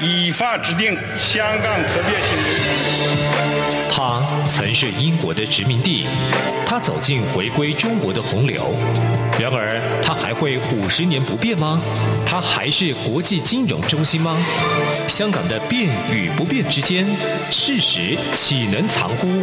依法制定香港特别行政区。他曾是英国的殖民地，他走进回归中国的洪流。然而，他还会五十年不变吗？他还是国际金融中心吗？香港的变与不变之间，事实岂能藏乎？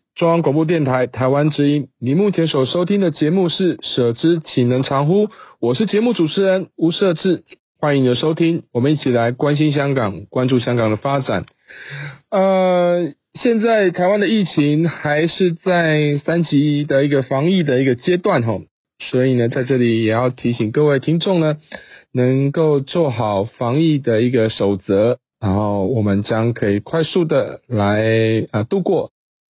中央广播电台台湾之音，你目前所收听的节目是“舍之岂能常乎”，我是节目主持人吴社志，欢迎你的收听，我们一起来关心香港，关注香港的发展。呃，现在台湾的疫情还是在三级的一个防疫的一个阶段吼，所以呢，在这里也要提醒各位听众呢，能够做好防疫的一个守则，然后我们将可以快速的来啊度过。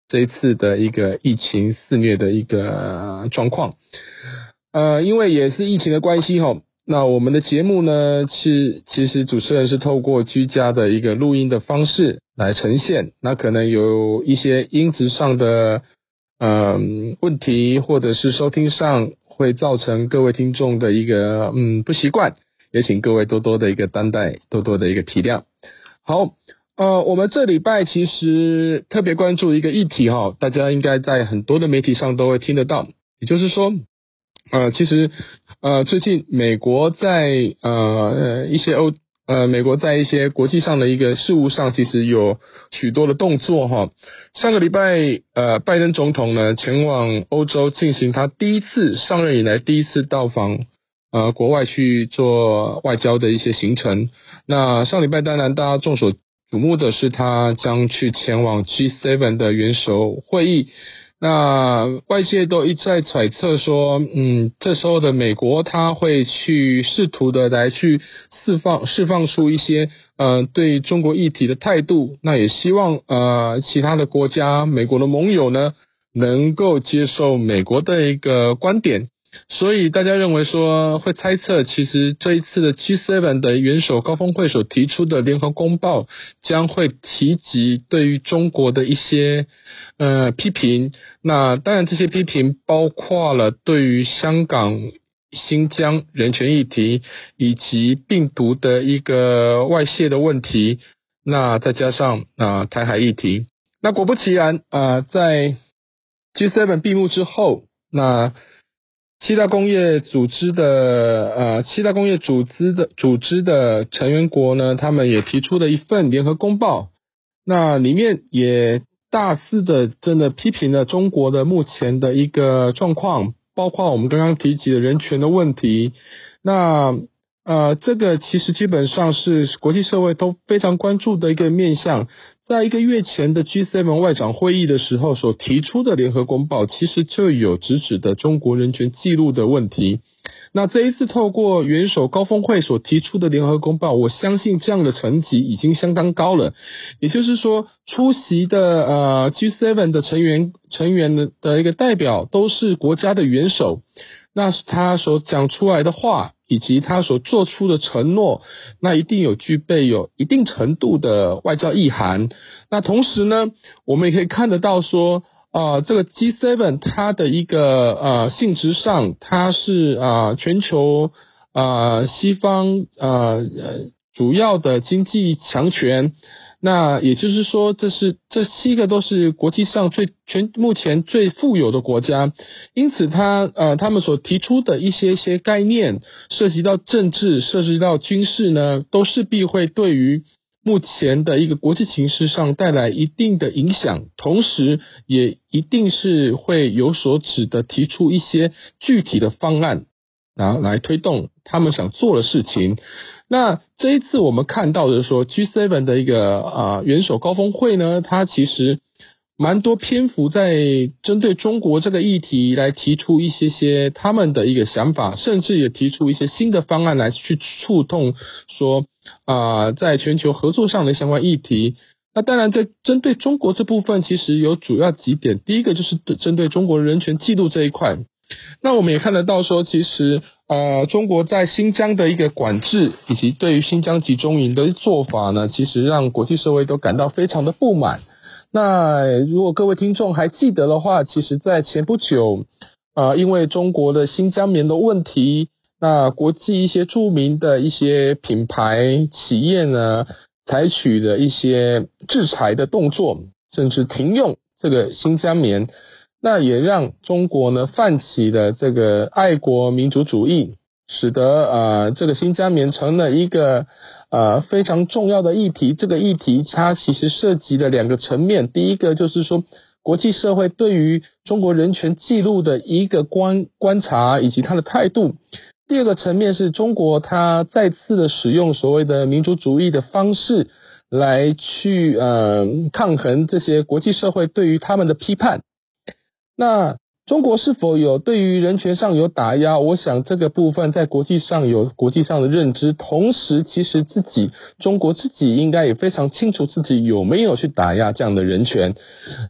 这一次的一个疫情肆虐的一个状况，呃，因为也是疫情的关系哈，那我们的节目呢是其实主持人是透过居家的一个录音的方式来呈现，那可能有一些音质上的嗯问题，或者是收听上会造成各位听众的一个嗯不习惯，也请各位多多的一个担待，多多的一个体谅。好。呃，我们这礼拜其实特别关注一个议题哈，大家应该在很多的媒体上都会听得到。也就是说，呃，其实呃，最近美国在呃一些欧呃美国在一些国际上的一个事务上，其实有许多的动作哈。上个礼拜，呃，拜登总统呢前往欧洲进行他第一次上任以来第一次到访呃国外去做外交的一些行程。那上礼拜当然大家众所瞩目的是，他将去前往 G7 的元首会议。那外界都一再揣测说，嗯，这时候的美国他会去试图的来去释放释放出一些呃对中国议题的态度。那也希望呃其他的国家，美国的盟友呢，能够接受美国的一个观点。所以大家认为说，会猜测，其实这一次的 G7 的元首高峰会所提出的联合公报，将会提及对于中国的一些呃批评。那当然，这些批评包括了对于香港、新疆人权议题，以及病毒的一个外泄的问题。那再加上啊、台海议题。那果不其然啊、在 G7 闭幕之后，那七大工业组织的呃，七大工业组织的组织的成员国呢，他们也提出了一份联合公报，那里面也大肆的真的批评了中国的目前的一个状况，包括我们刚刚提及的人权的问题，那。呃，这个其实基本上是国际社会都非常关注的一个面向。在一个月前的 G7 外长会议的时候所提出的联合公报，其实就有直指的中国人权记录的问题。那这一次透过元首高峰会所提出的联合公报，我相信这样的层级已经相当高了。也就是说，出席的呃 G7 的成员成员的的一个代表都是国家的元首，那是他所讲出来的话。以及他所做出的承诺，那一定有具备有一定程度的外交意涵。那同时呢，我们也可以看得到说，啊、这个 G7 它的一个呃性质上，它是啊、全球啊、西方呃呃主要的经济强权。那也就是说，这是这七个都是国际上最全目前最富有的国家，因此他呃他们所提出的一些些概念，涉及到政治，涉及到军事呢，都势必会对于目前的一个国际形势上带来一定的影响，同时也一定是会有所指的提出一些具体的方案，然后来推动他们想做的事情。那这一次我们看到的说，G7 的一个啊元首高峰会呢，它其实蛮多篇幅在针对中国这个议题来提出一些些他们的一个想法，甚至也提出一些新的方案来去触动说啊，在全球合作上的相关议题。那当然，在针对中国这部分，其实有主要几点。第一个就是针对中国人权记录这一块。那我们也看得到说，其实呃，中国在新疆的一个管制，以及对于新疆集中营的做法呢，其实让国际社会都感到非常的不满。那如果各位听众还记得的话，其实，在前不久，呃，因为中国的新疆棉的问题，那国际一些著名的一些品牌企业呢，采取的一些制裁的动作，甚至停用这个新疆棉，那也让中国呢泛起了这个爱国民族主义，使得呃这个新疆棉成了一个呃非常重要的议题。这个议题它其实涉及了两个层面，第一个就是说国际社会对于中国人权记录的一个观观察以及它的态度。第二个层面是中国，它再次的使用所谓的民族主义的方式来去呃抗衡这些国际社会对于他们的批判。那中国是否有对于人权上有打压？我想这个部分在国际上有国际上的认知，同时其实自己中国自己应该也非常清楚自己有没有去打压这样的人权。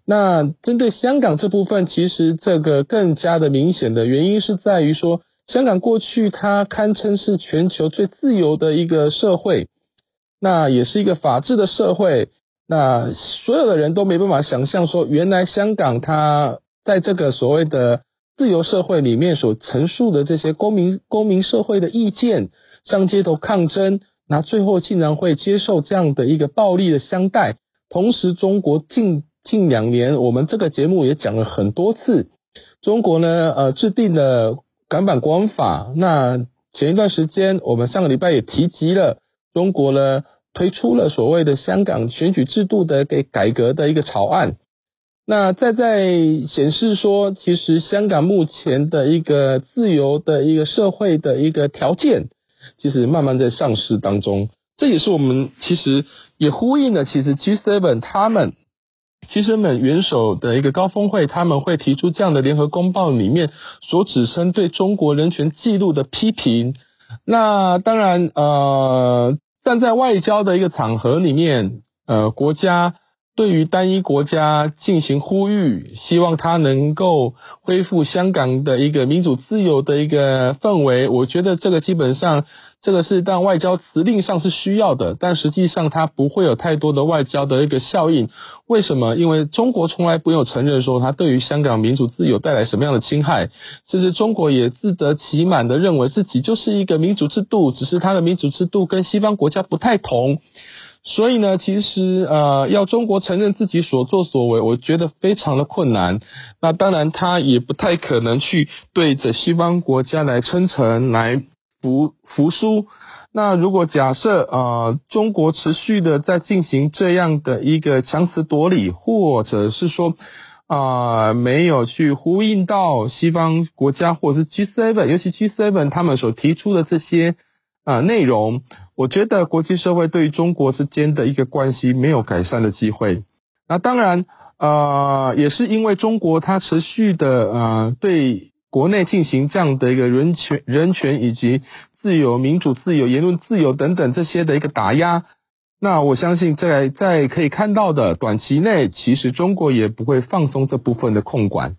那针对香港这部分，其实这个更加的明显的原因是在于说。香港过去它堪称是全球最自由的一个社会，那也是一个法治的社会。那所有的人都没办法想象说，原来香港它在这个所谓的自由社会里面所陈述的这些公民公民社会的意见，上街头抗争，那最后竟然会接受这样的一个暴力的相待。同时，中国近近两年，我们这个节目也讲了很多次，中国呢，呃，制定了。港版国安法，那前一段时间，我们上个礼拜也提及了，中国呢推出了所谓的香港选举制度的给改革的一个草案，那再在显示说，其实香港目前的一个自由的一个社会的一个条件，其实慢慢在丧失当中，这也是我们其实也呼应了，其实 G7 他们。G7 元首的一个高峰会，他们会提出这样的联合公报里面所指称对中国人权记录的批评。那当然，呃，站在外交的一个场合里面，呃，国家对于单一国家进行呼吁，希望他能够恢复香港的一个民主自由的一个氛围。我觉得这个基本上。这个是当外交辞令上是需要的，但实际上它不会有太多的外交的一个效应。为什么？因为中国从来不用承认说它对于香港民主自由带来什么样的侵害，甚至中国也自得其满的认为自己就是一个民主制度，只是它的民主制度跟西方国家不太同。所以呢，其实呃，要中国承认自己所作所为，我觉得非常的困难。那当然，他也不太可能去对着西方国家来称臣来。服服输。那如果假设呃，中国持续的在进行这样的一个强词夺理，或者是说啊、没有去呼应到西方国家或者是 G7，尤其 G7 他们所提出的这些啊、呃、内容，我觉得国际社会对于中国之间的一个关系没有改善的机会。那当然呃，也是因为中国它持续的呃对。国内进行这样的一个人权、人权以及自由、民主、自由、言论自由等等这些的一个打压，那我相信在在可以看到的短期内，其实中国也不会放松这部分的控管。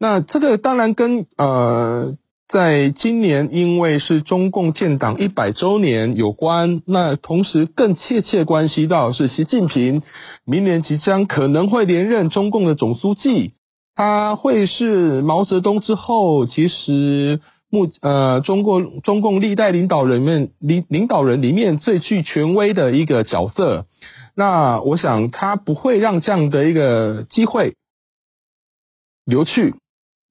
那这个当然跟呃，在今年因为是中共建党一百周年有关，那同时更切切关系到是习近平明年即将可能会连任中共的总书记。他会是毛泽东之后，其实目呃，中国中共历代领导人们领领导人里面最具权威的一个角色。那我想他不会让这样的一个机会流去，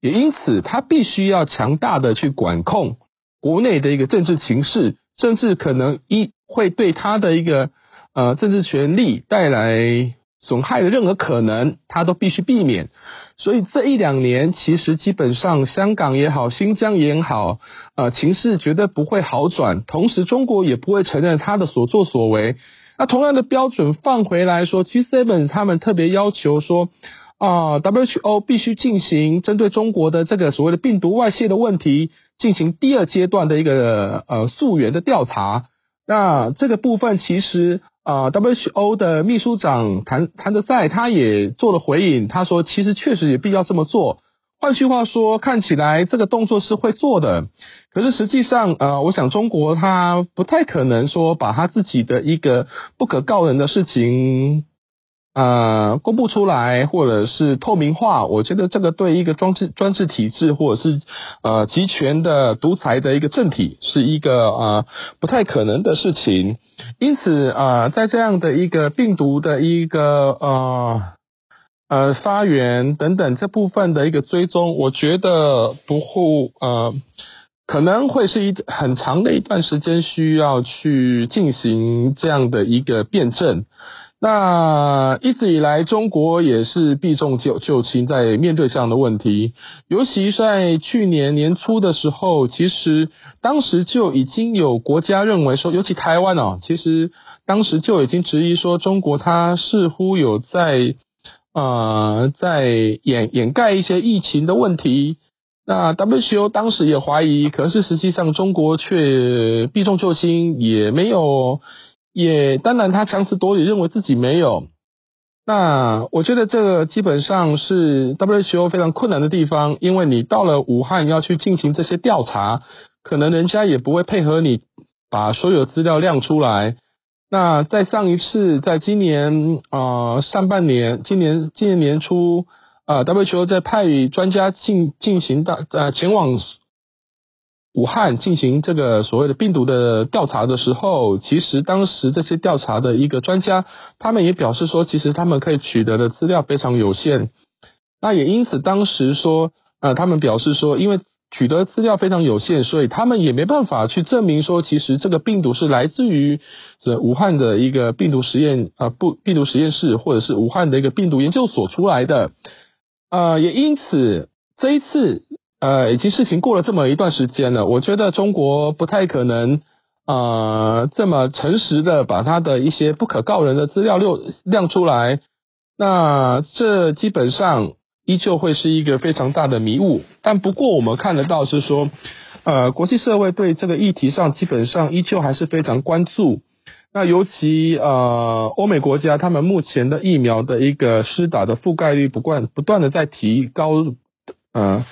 也因此他必须要强大的去管控国内的一个政治情势，甚至可能一会对他的一个呃政治权力带来。损害的任何可能，他都必须避免。所以这一两年，其实基本上香港也好，新疆也好，呃，情势绝对不会好转。同时，中国也不会承认他的所作所为。那同样的标准放回来说，G7 他们特别要求说，啊，WHO 必须进行针对中国的这个所谓的病毒外泄的问题，进行第二阶段的一个呃溯源的调查。那这个部分其实。啊，WHO 的秘书长谭谭德赛他也做了回应，他说其实确实也必要这么做。换句话说，看起来这个动作是会做的，可是实际上，呃，我想中国他不太可能说把他自己的一个不可告人的事情，呃，公布出来或者是透明化。我觉得这个对一个专制专制体制或者是呃集权的独裁的一个政体是一个呃不太可能的事情。因此，呃，在这样的一个病毒的一个呃。呃，发源等等这部分的一个追踪，我觉得不会呃，可能会是一很长的一段时间需要去进行这样的一个辩证。那一直以来，中国也是避重就就轻，在面对这样的问题。尤其在去年年初的时候，其实当时就已经有国家认为说，尤其台湾哦，其实当时就已经质疑说，中国它似乎有在。呃，在掩掩盖一些疫情的问题，那 WTO 当时也怀疑，可是实际上中国却避重就轻，也没有，也当然他强词夺理，认为自己没有。那我觉得这个基本上是 WHO 非常困难的地方，因为你到了武汉要去进行这些调查，可能人家也不会配合你把所有资料亮出来。那在上一次，在今年啊、上半年，今年今年年初啊、呃、WHO 在派专家进进行到呃前往武汉进行这个所谓的病毒的调查的时候，其实当时这些调查的一个专家，他们也表示说，其实他们可以取得的资料非常有限。那也因此当时说，呃，他们表示说，因为取得资料非常有限，所以他们也没办法去证明说，其实这个病毒是来自于这武汉的一个病毒实验啊，不，病毒实验室或者是武汉的一个病毒研究所出来的。呃，也因此这一次，呃，已经事情过了这么一段时间了，我觉得中国不太可能呃这么诚实的把他的一些不可告人的资料亮亮出来。那这基本上。依旧会是一个非常大的迷雾，但不过我们看得到是说，呃，国际社会对这个议题上基本上依旧还是非常关注。那尤其呃，欧美国家他们目前的疫苗的一个施打的覆盖率不断不断的在提高，呃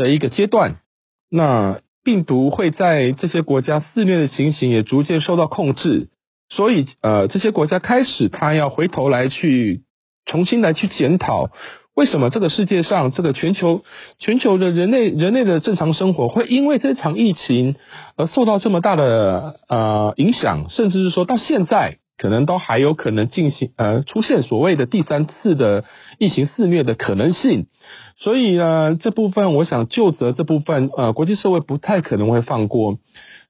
的一个阶段。那病毒会在这些国家肆虐的情形也逐渐受到控制，所以呃，这些国家开始他要回头来去重新来去检讨。为什么这个世界上，这个全球全球的人类人类的正常生活会因为这场疫情而受到这么大的呃影响，甚至是说到现在可能都还有可能进行呃出现所谓的第三次的疫情肆虐的可能性？所以呢，这部分我想就责这部分呃国际社会不太可能会放过。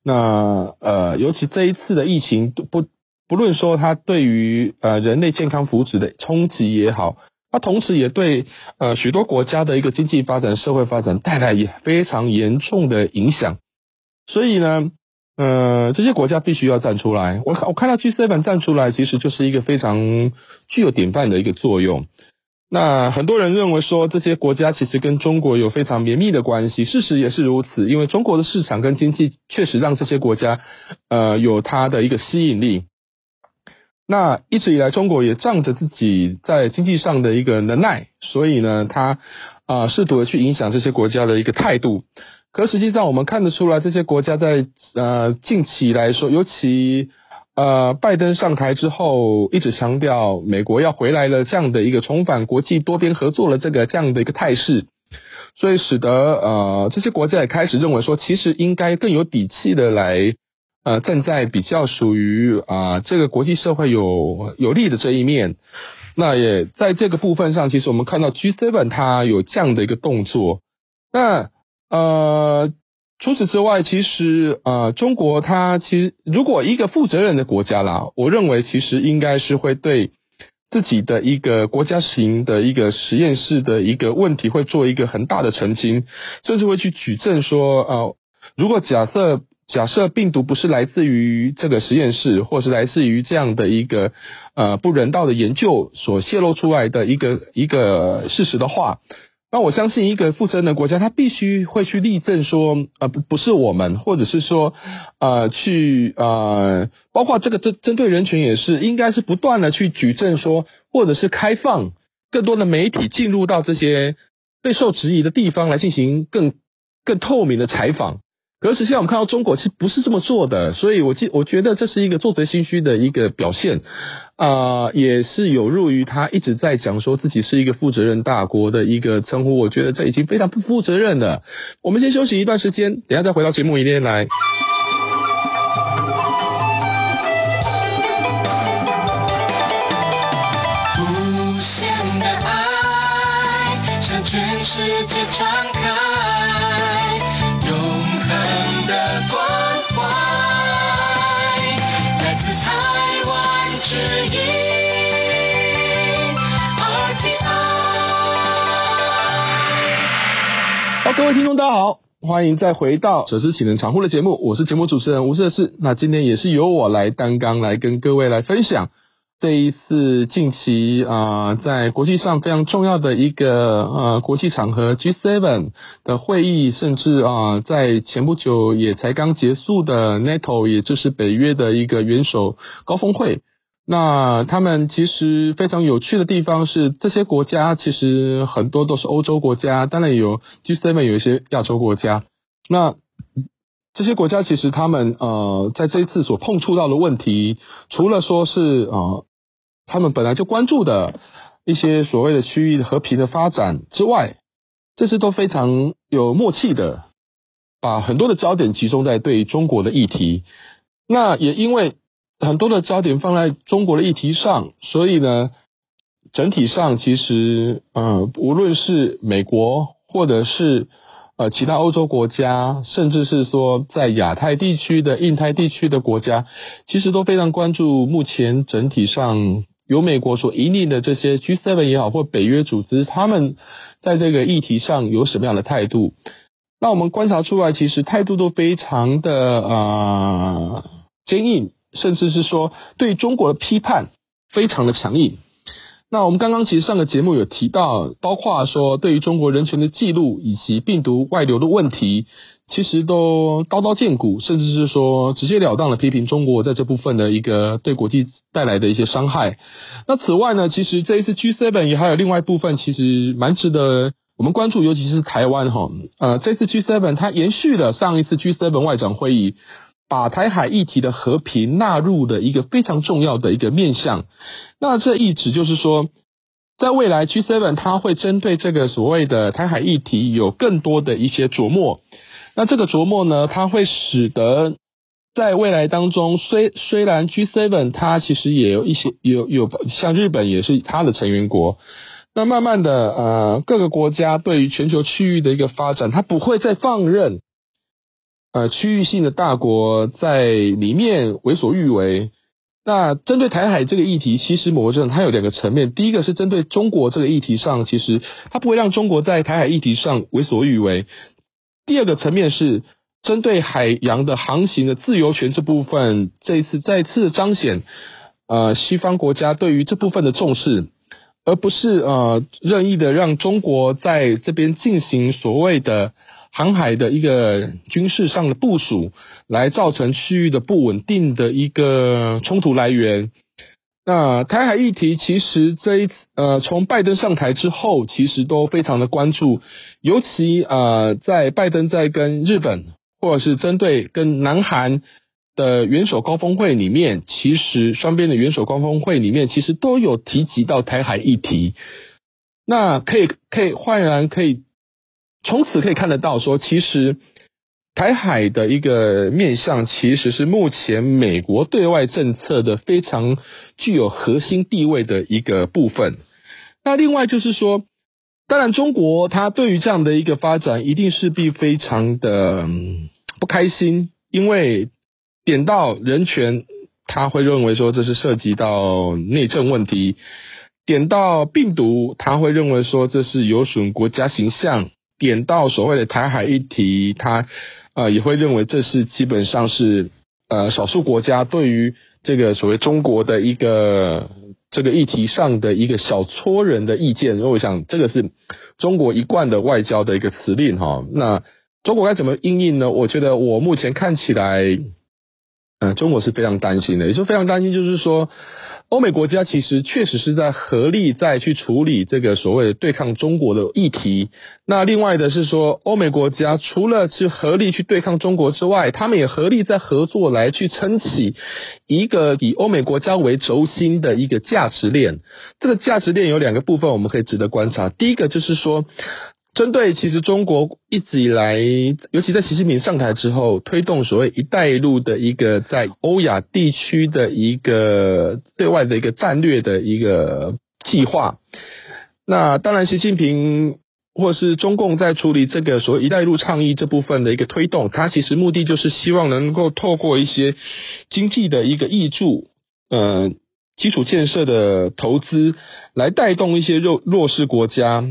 那呃，尤其这一次的疫情不不论说它对于呃人类健康福祉的冲击也好。它同时也对呃许多国家的一个经济发展、社会发展带来也非常严重的影响，所以呢，呃，这些国家必须要站出来。我我看到 G7 站出来，其实就是一个非常具有典范的一个作用。那很多人认为说，这些国家其实跟中国有非常绵密的关系，事实也是如此，因为中国的市场跟经济确实让这些国家呃有它的一个吸引力。那一直以来，中国也仗着自己在经济上的一个能耐，所以呢，他啊试图的去影响这些国家的一个态度。可实际上，我们看得出来，这些国家在呃近期来说，尤其呃拜登上台之后，一直强调美国要回来了这样的一个重返国际多边合作的这个这样的一个态势，所以使得呃这些国家也开始认为说，其实应该更有底气的来。呃，站在比较属于啊、这个国际社会有有利的这一面，那也在这个部分上，其实我们看到 G7 它有这样的一个动作。那呃，除此之外，其实呃，中国它其实如果一个负责任的国家啦，我认为其实应该是会对自己的一个国家型的一个实验室的一个问题会做一个很大的澄清，甚至会去举证说，呃，如果假设。假设病毒不是来自于这个实验室，或是来自于这样的一个呃不人道的研究所泄露出来的一个一个事实的话，那我相信，一个负责任的国家，他必须会去力证说，呃，不，不是我们，或者是说，呃，去呃，包括这个针针对人群也是，应该是不断的去举证说，或者是开放更多的媒体进入到这些备受质疑的地方来进行更更透明的采访。可是实际上，我们看到中国其实不是这么做的，所以我记我觉得这是一个做贼心虚的一个表现，啊、也是有入于他一直在讲说自己是一个负责任大国的一个称呼。我觉得这已经非常不负责任了。我们先休息一段时间，等下再回到节目里面来。各位听众，大家好，欢迎再回到《舍之启能常呼》的节目，我是节目主持人吴社志。那今天也是由我来担纲，来跟各位来分享这一次近期啊、在国际上非常重要的一个呃国际场合 G7 的会议，甚至啊、在前不久也才刚结束的 NATO，也就是北约的一个元首高峰会。那他们其实非常有趣的地方是，这些国家其实很多都是欧洲国家，当然有 G7 有一些亚洲国家。那这些国家其实他们呃，在这一次所碰触到的问题，除了说是呃，他们本来就关注的一些所谓的区域和平的发展之外，这次都非常有默契的，把很多的焦点集中在对中国的议题。那也因为。很多的焦点放在中国的议题上，所以呢，整体上其实，呃，无论是美国或者是呃其他欧洲国家，甚至是说在亚太地区的、印太地区的国家，其实都非常关注目前整体上由美国所引领的这些 G7 也好，或北约组织，他们在这个议题上有什么样的态度？那我们观察出来，其实态度都非常的呃坚硬。甚至是说对中国的批判非常的强硬。那我们刚刚其实上个节目有提到，包括说对于中国人权的记录以及病毒外流的问题，其实都刀刀见骨，甚至是说直截了当的批评中国在这部分的一个对国际带来的一些伤害。那此外呢，其实这一次 G7 也还有另外一部分，其实蛮值得我们关注，尤其是台湾哈。呃，这次 G7 它延续了上一次 G7 外长会议。把台海议题的和平纳入的一个非常重要的一个面向，那这意指就是说，在未来 G7 它会针对这个所谓的台海议题有更多的一些琢磨。那这个琢磨呢，它会使得在未来当中，虽虽然 G7 它其实也有一些有有像日本也是它的成员国，那慢慢的呃各个国家对于全球区域的一个发展，它不会再放任。呃，区域性的大国在里面为所欲为。那针对台海这个议题，其实某种它有两个层面。第一个是针对中国这个议题上，其实它不会让中国在台海议题上为所欲为。第二个层面是针对海洋的航行的自由权这部分，这一次再次彰显呃西方国家对于这部分的重视，而不是呃任意的让中国在这边进行所谓的。航海的一个军事上的部署，来造成区域的不稳定的一个冲突来源。那台海议题其实这一呃，从拜登上台之后，其实都非常的关注，尤其呃，在拜登在跟日本或者是针对跟南韩的元首高峰会里面，其实双边的元首高峰会里面，其实都有提及到台海议题。那可以可以焕然可以。从此可以看得到，说其实台海的一个面向，其实是目前美国对外政策的非常具有核心地位的一个部分。那另外就是说，当然中国它对于这样的一个发展，一定势必非常的不开心，因为点到人权，他会认为说这是涉及到内政问题；点到病毒，他会认为说这是有损国家形象。点到所谓的台海议题，他呃也会认为这是基本上是呃少数国家对于这个所谓中国的一个这个议题上的一个小撮人的意见，因为我想这个是中国一贯的外交的一个辞令哈。那中国该怎么应应呢？我觉得我目前看起来，嗯、中国是非常担心的，也就非常担心，就是说。欧美国家其实确实是在合力在去处理这个所谓的对抗中国的议题。那另外的是说，欧美国家除了去合力去对抗中国之外，他们也合力在合作来去撑起一个以欧美国家为轴心的一个价值链。这个价值链有两个部分，我们可以值得观察。第一个就是说。针对其实中国一直以来，尤其在习近平上台之后，推动所谓“一带一路”的一个在欧亚地区的一个对外的一个战略的一个计划。那当然，习近平或是中共在处理这个所谓“一带一路”倡议这部分的一个推动，它其实目的就是希望能够透过一些经济的一个挹注，呃，基础建设的投资，来带动一些弱弱势国家。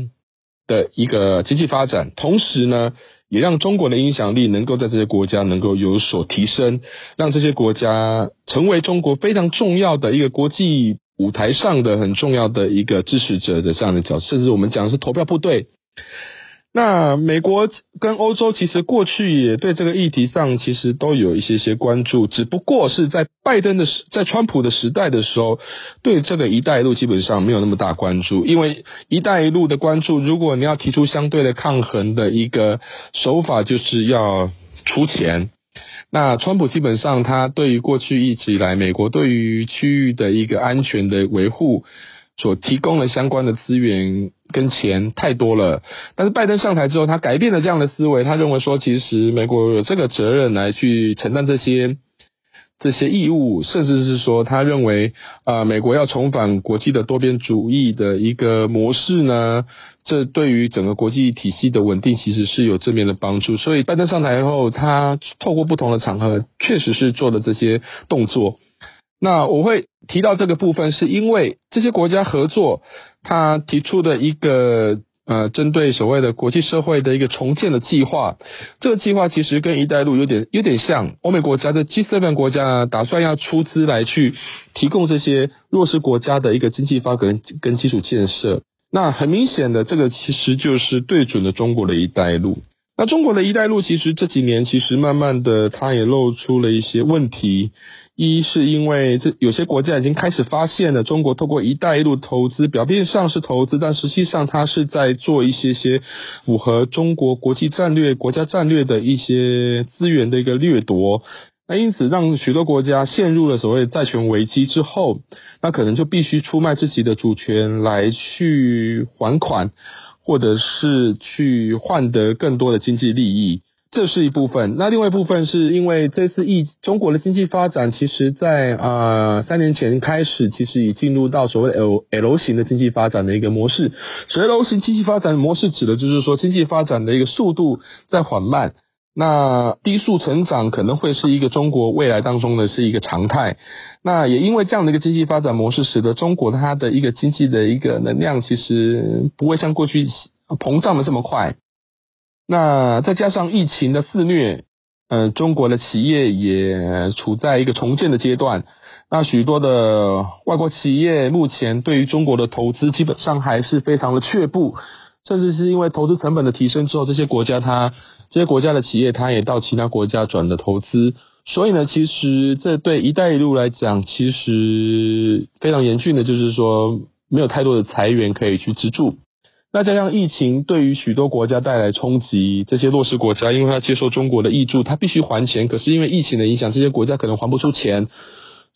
的一个经济发展，同时呢，也让中国的影响力能够在这些国家能够有所提升，让这些国家成为中国非常重要的一个国际舞台上的很重要的一个支持者的这样的角色，甚至我们讲的是投票部队。那美国跟欧洲其实过去也对这个议题上其实都有一些些关注，只不过是在拜登的时，在川普的时代的时候，对这个“一带一路”基本上没有那么大关注，因为“一带一路”的关注，如果你要提出相对的抗衡的一个手法，就是要出钱。那川普基本上他对于过去一直以来美国对于区域的一个安全的维护所提供的相关的资源。跟钱太多了，但是拜登上台之后，他改变了这样的思维，他认为说，其实美国有这个责任来去承担这些这些义务，甚至是说，他认为啊、美国要重返国际的多边主义的一个模式呢，这对于整个国际体系的稳定其实是有正面的帮助。所以拜登上台后，他透过不同的场合，确实是做了这些动作。那我会提到这个部分，是因为这些国家合作。他提出的一个呃，针对所谓的国际社会的一个重建的计划，这个计划其实跟“一带一路”有点有点像。欧美国家的 G7 国家打算要出资来去提供这些弱势国家的一个经济发展跟基础建设。那很明显的，这个其实就是对准了中国的一带一路。那中国的一带路其实这几年其实慢慢的，它也露出了一些问题。一是因为这有些国家已经开始发现了，中国透过“一带一路”投资，表面上是投资，但实际上它是在做一些些符合中国国际战略、国家战略的一些资源的一个掠夺。那因此，让许多国家陷入了所谓债权危机之后，那可能就必须出卖自己的主权来去还款，或者是去换得更多的经济利益。这是一部分，那另外一部分是因为这次疫中国的经济发展，其实在啊、三年前开始，其实已进入到所谓 L L 型的经济发展的一个模式。所谓 L 型经济发展模式，指的就是说经济发展的一个速度在缓慢，那低速成长可能会是一个中国未来当中的是一个常态。那也因为这样的一个经济发展模式，使得中国它的一个经济的一个能量，其实不会像过去膨胀的这么快。那再加上疫情的肆虐，呃，中国的企业也处在一个重建的阶段。那许多的外国企业目前对于中国的投资基本上还是非常的却步，甚至是因为投资成本的提升之后，这些国家它这些国家的企业它也到其他国家转的投资。所以呢，其实这对“一带一路”来讲，其实非常严峻的，就是说没有太多的财源可以去资助。那加上疫情对于许多国家带来冲击，这些弱势国家因为它接受中国的挹注，它必须还钱。可是因为疫情的影响，这些国家可能还不出钱，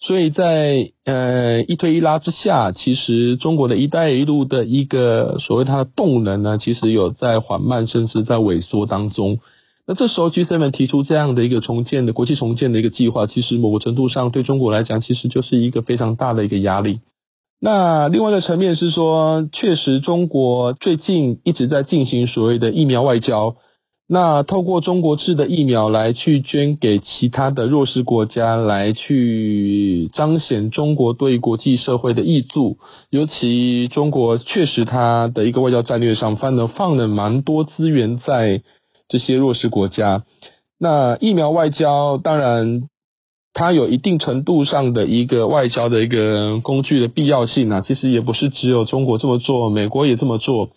所以在呃一推一拉之下，其实中国的一带一路的一个所谓它的动能呢，其实有在缓慢，甚至在萎缩当中。那这时候 G7 提出这样的一个重建的国际重建的一个计划，其实某个程度上对中国来讲，其实就是一个非常大的一个压力。那另外一个层面是说，确实中国最近一直在进行所谓的疫苗外交，那透过中国制的疫苗来去捐给其他的弱势国家，来去彰显中国对国际社会的挹注。尤其中国确实它的一个外交战略上，放了放了蛮多资源在这些弱势国家。那疫苗外交当然。它有一定程度上的一个外交的一个工具的必要性啊，其实也不是只有中国这么做，美国也这么做，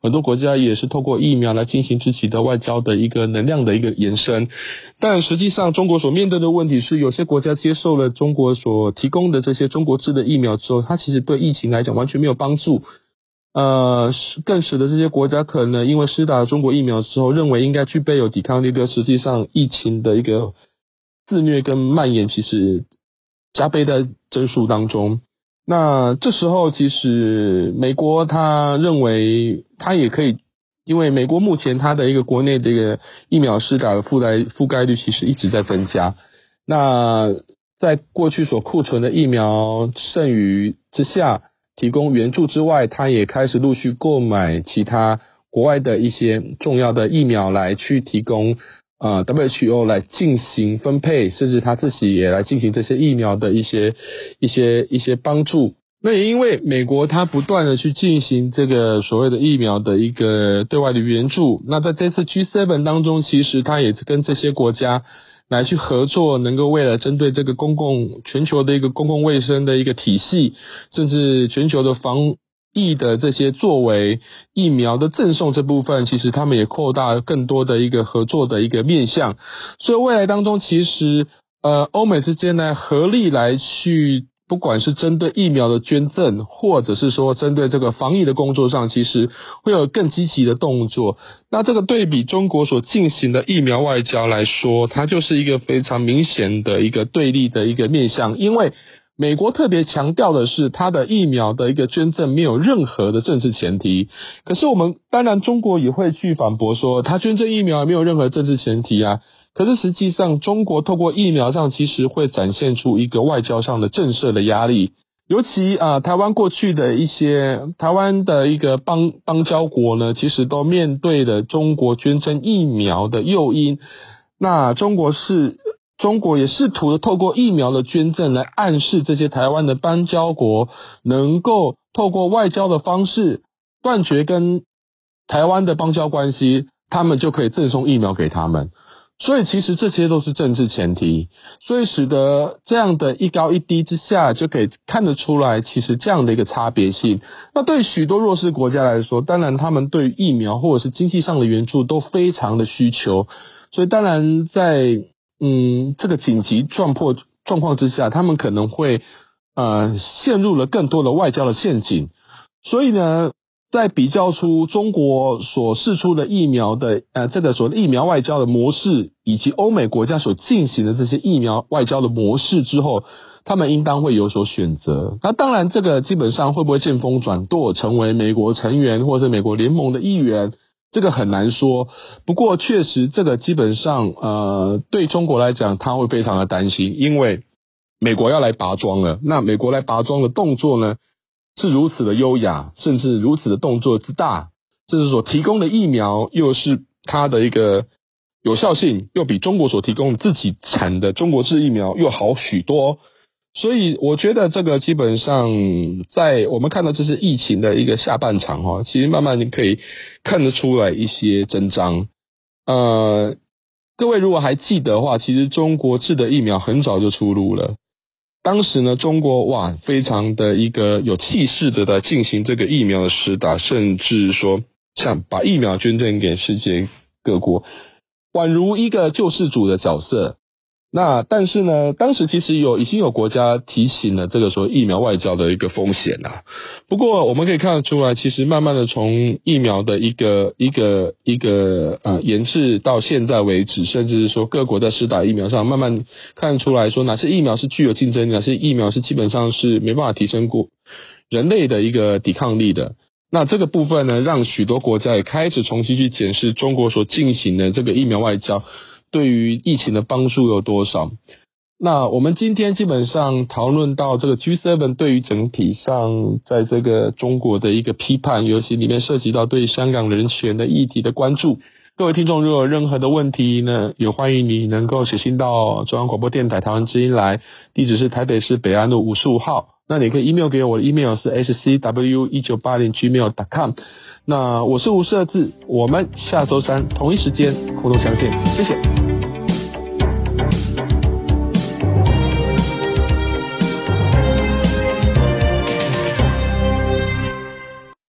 很多国家也是透过疫苗来进行自己的外交的一个能量的一个延伸。但实际上，中国所面对的问题是，有些国家接受了中国所提供的这些中国制的疫苗之后，它其实对疫情来讲完全没有帮助。呃，更使得这些国家可能因为施打中国疫苗之后，认为应该具备有抵抗力但，实际上疫情的一个。肆虐跟蔓延其实加倍在增速当中。那这时候，其实美国他认为他也可以，因为美国目前它的一个国内的一个疫苗施打的覆盖覆盖率其实一直在增加。那在过去所库存的疫苗剩余之下，提供援助之外，他也开始陆续购买其他国外的一些重要的疫苗来去提供。啊，WHO 来进行分配，甚至他自己也来进行这些疫苗的一些、一些、一些帮助。那也因为美国它不断的去进行这个所谓的疫苗的一个对外的援助，那在这次 G7 当中，其实它也是跟这些国家来去合作，能够为了针对这个公共全球的一个公共卫生的一个体系，甚至全球的防。疫的这些作为疫苗的赠送这部分，其实他们也扩大更多的一个合作的一个面向，所以未来当中，其实呃欧美之间呢合力来去，不管是针对疫苗的捐赠，或者是说针对这个防疫的工作上，其实会有更积极的动作。那这个对比中国所进行的疫苗外交来说，它就是一个非常明显的一个对立的一个面向，因为。美国特别强调的是，它的疫苗的一个捐赠没有任何的政治前提。可是我们当然，中国也会去反驳说，它捐赠疫苗也没有任何政治前提啊。可是实际上，中国透过疫苗上，其实会展现出一个外交上的震慑的压力。尤其啊，台湾过去的一些台湾的一个邦邦交国呢，其实都面对了中国捐赠疫苗的诱因。那中国是。中国也试图透过疫苗的捐赠来暗示这些台湾的邦交国能够透过外交的方式断绝跟台湾的邦交关系，他们就可以赠送疫苗给他们。所以其实这些都是政治前提，所以使得这样的一高一低之下，就可以看得出来，其实这样的一个差别性。那对许多弱势国家来说，当然他们对疫苗或者是经济上的援助都非常的需求，所以当然在。嗯，这个紧急状况状况之下，他们可能会呃陷入了更多的外交的陷阱。所以呢，在比较出中国所释出的疫苗的呃这个所谓的疫苗外交的模式，以及欧美国家所进行的这些疫苗外交的模式之后，他们应当会有所选择。那当然，这个基本上会不会见风转舵，成为美国成员或者美国联盟的一员？这个很难说，不过确实，这个基本上，呃，对中国来讲，他会非常的担心，因为美国要来拔庄了。那美国来拔庄的动作呢，是如此的优雅，甚至如此的动作之大，甚至所提供的疫苗又是它的一个有效性，又比中国所提供自己产的中国制疫苗又好许多。所以我觉得这个基本上，在我们看到这是疫情的一个下半场哈，其实慢慢你可以看得出来一些真章。呃，各位如果还记得的话，其实中国制的疫苗很早就出炉了。当时呢，中国哇，非常的一个有气势的在进行这个疫苗的施打，甚至说像把疫苗捐赠给世界各国，宛如一个救世主的角色。那但是呢，当时其实有已经有国家提醒了这个说疫苗外交的一个风险啊。不过我们可以看得出来，其实慢慢的从疫苗的一个一个一个呃研制到现在为止，甚至是说各国在施打疫苗上，慢慢看出来说哪些疫苗是具有竞争力，哪些疫苗是基本上是没办法提升过人类的一个抵抗力的。那这个部分呢，让许多国家也开始重新去检视中国所进行的这个疫苗外交。对于疫情的帮助有多少？那我们今天基本上讨论到这个 G7 对于整体上在这个中国的一个批判，尤其里面涉及到对香港人权的议题的关注。各位听众，如果有任何的问题呢，也欢迎你能够写信到中央广播电台台湾之音来，地址是台北市北安路五十五号。那你可以 email 给我，email 是 scw 一九八零 gmail.com。那我是吴设志，我们下周三同一时间空中相见，谢谢。